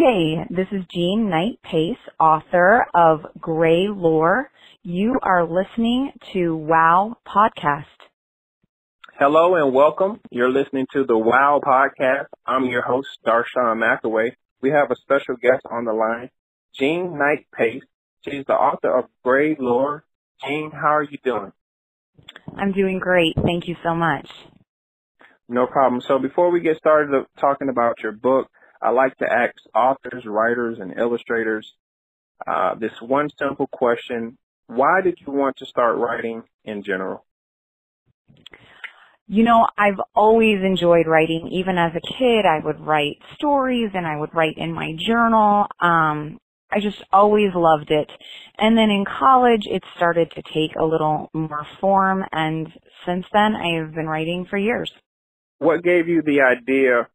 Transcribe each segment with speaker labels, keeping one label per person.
Speaker 1: Hey, this is Jean Knight Pace, author of Gray Lore. You are listening to WOW Podcast.
Speaker 2: Hello and welcome. You're listening to the WOW Podcast. I'm your host, Darshawn McAway. We have a special guest on the line, Jean Knight Pace. She's the author of Gray Lore. Jean, how are you doing?
Speaker 1: I'm doing great. Thank you so much.
Speaker 2: No problem. So before we get started talking about your book, I like to ask authors, writers, and illustrators uh, this one simple question. Why did you want to start writing in general?
Speaker 1: You know, I've always enjoyed writing. Even as a kid, I would write stories and I would write in my journal. Um, I just always loved it. And then in college, it started to take a little more form. And since then, I've been writing for years.
Speaker 2: What gave you the idea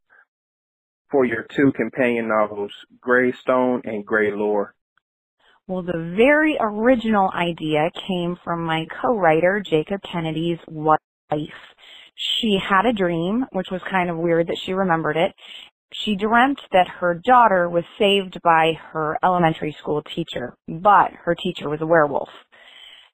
Speaker 2: for your two companion novels, Gray Stone and Gray Lore?
Speaker 1: Well, the very original idea came from my co-writer, Jacob Kennedy's wife. She had a dream, which was kind of weird that she remembered it. She dreamt that her daughter was saved by her elementary school teacher, but her teacher was a werewolf.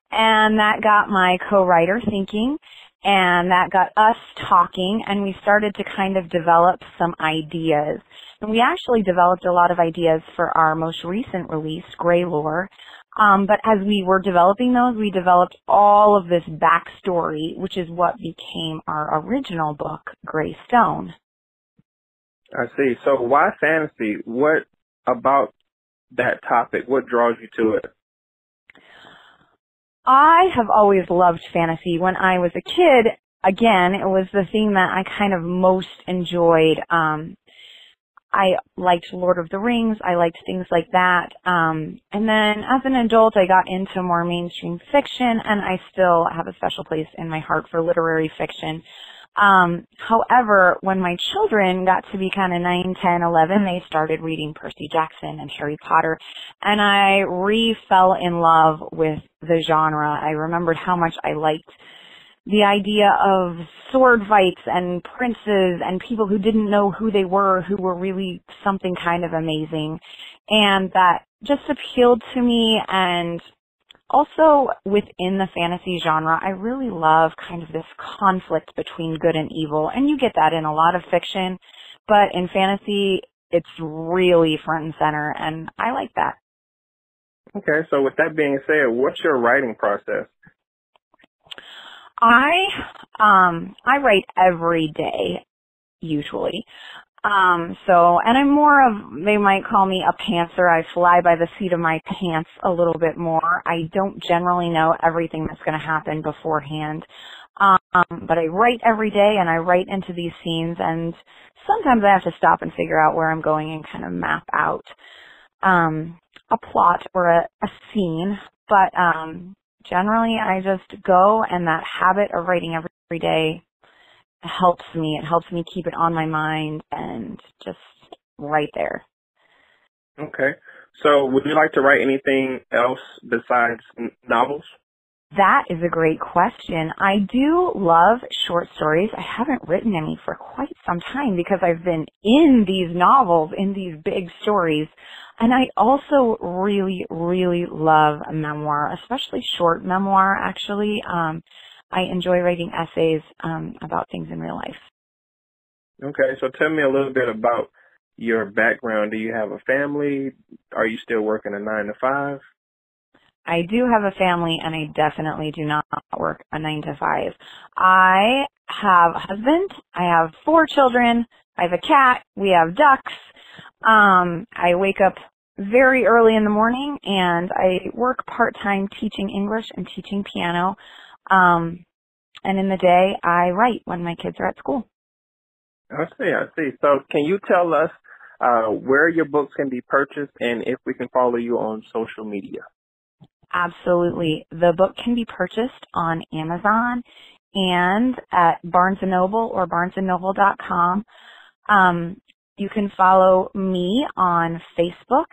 Speaker 1: And that got my co-writer thinking, and that got us talking and we started to kind of develop some ideas. And we actually developed a lot of ideas for our most recent release, Gray Lore. Um, but as we were developing those, we developed all of this backstory, which is what became our original book, Gray Stone.
Speaker 2: I see. So why fantasy? What about that topic? What draws you to it?
Speaker 1: I have always loved fantasy. When I was a kid, again, it was the thing that I kind of most enjoyed. Um, I liked Lord of the Rings. I liked things like that. Um, and then as an adult, I got into more mainstream fiction, and I still have a special place in my heart for literary fiction. Um, however, when my children got to be kind of 9, 10, 11, they started reading Percy Jackson and Harry Potter, and I re-fell in love with the genre. I remembered how much I liked the idea of sword fights and princes and people who didn't know who they were, who were really something kind of amazing. And that just appealed to me and also within the fantasy genre, I really love kind of this conflict between good and evil. And you get that in a lot of fiction, but in fantasy, it's really front and center and I like that.
Speaker 2: Okay, so with that being said, what's your writing process?
Speaker 1: I um I write every day usually. Um, so, and I'm more of, they might call me a pantser. I fly by the seat of my pants a little bit more. I don't generally know everything that's going to happen beforehand. Um, but I write every day and I write into these scenes and sometimes I have to stop and figure out where I'm going and kind of map out, um, a plot or a, a scene. But, um, generally I just go and that habit of writing every, every day helps me. It helps me keep it on my mind and just right there.
Speaker 2: Okay. So would you like to write anything else besides novels?
Speaker 1: That is a great question. I do love short stories. I haven't written any for quite some time because I've been in these novels, in these big stories. And I also really, really love memoir, especially short memoir, actually. Um, I enjoy writing essays um, about things in real life.
Speaker 2: Okay, so tell me a little bit about your background. Do you have a family? Are you still working a nine to five?
Speaker 1: I do have a family and I definitely do not work a nine to five. I have a husband. I have four children. I have a cat. We have ducks. Um, I wake up very early in the morning and I work part-time teaching English and teaching piano. Um, and in the day, I write when my kids are at school.
Speaker 2: I see, I see. So can you tell us uh, where your books can be purchased and if we can follow you on social media?
Speaker 1: Absolutely. The book can be purchased on Amazon and at Barnes & Noble or barnesandnoble.com. Um, you can follow me on Facebook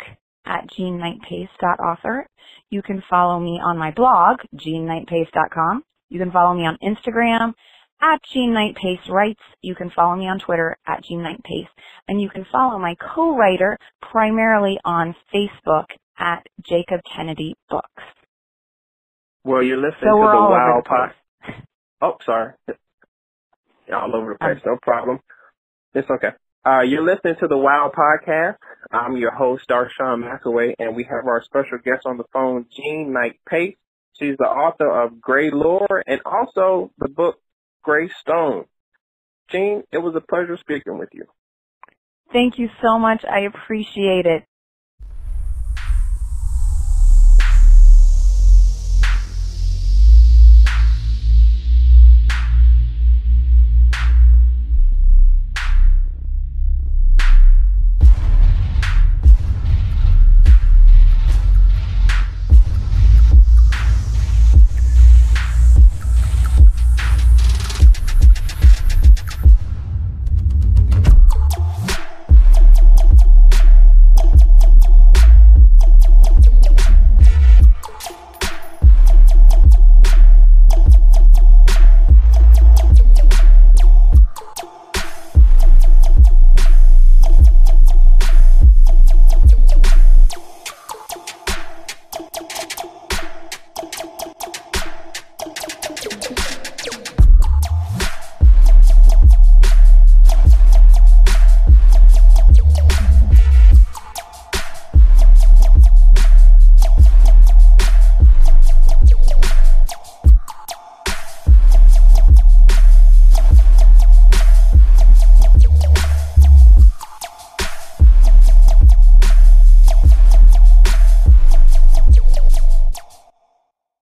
Speaker 1: at jeanknightpace.author. You can follow me on my blog, jeanknightpace.com. You can follow me on Instagram at Jean Knight Pace Writes. You can follow me on Twitter at Jean Knight Pace. And you can follow my co-writer primarily on Facebook at Jacob Kennedy Books.
Speaker 2: Well, you're listening
Speaker 1: So
Speaker 2: to the Wow Pod. Oh, sorry. All over the place.
Speaker 1: Um,
Speaker 2: no problem. It's okay. Uh, you're listening to the Wow Podcast. I'm your host, Darshawn McAway, and we have our special guest on the phone, Jean Knight Pace. She's the author of Gray Lore and also the book Gray Stone. Jean, it was a pleasure speaking with you.
Speaker 1: Thank you so much. I appreciate it.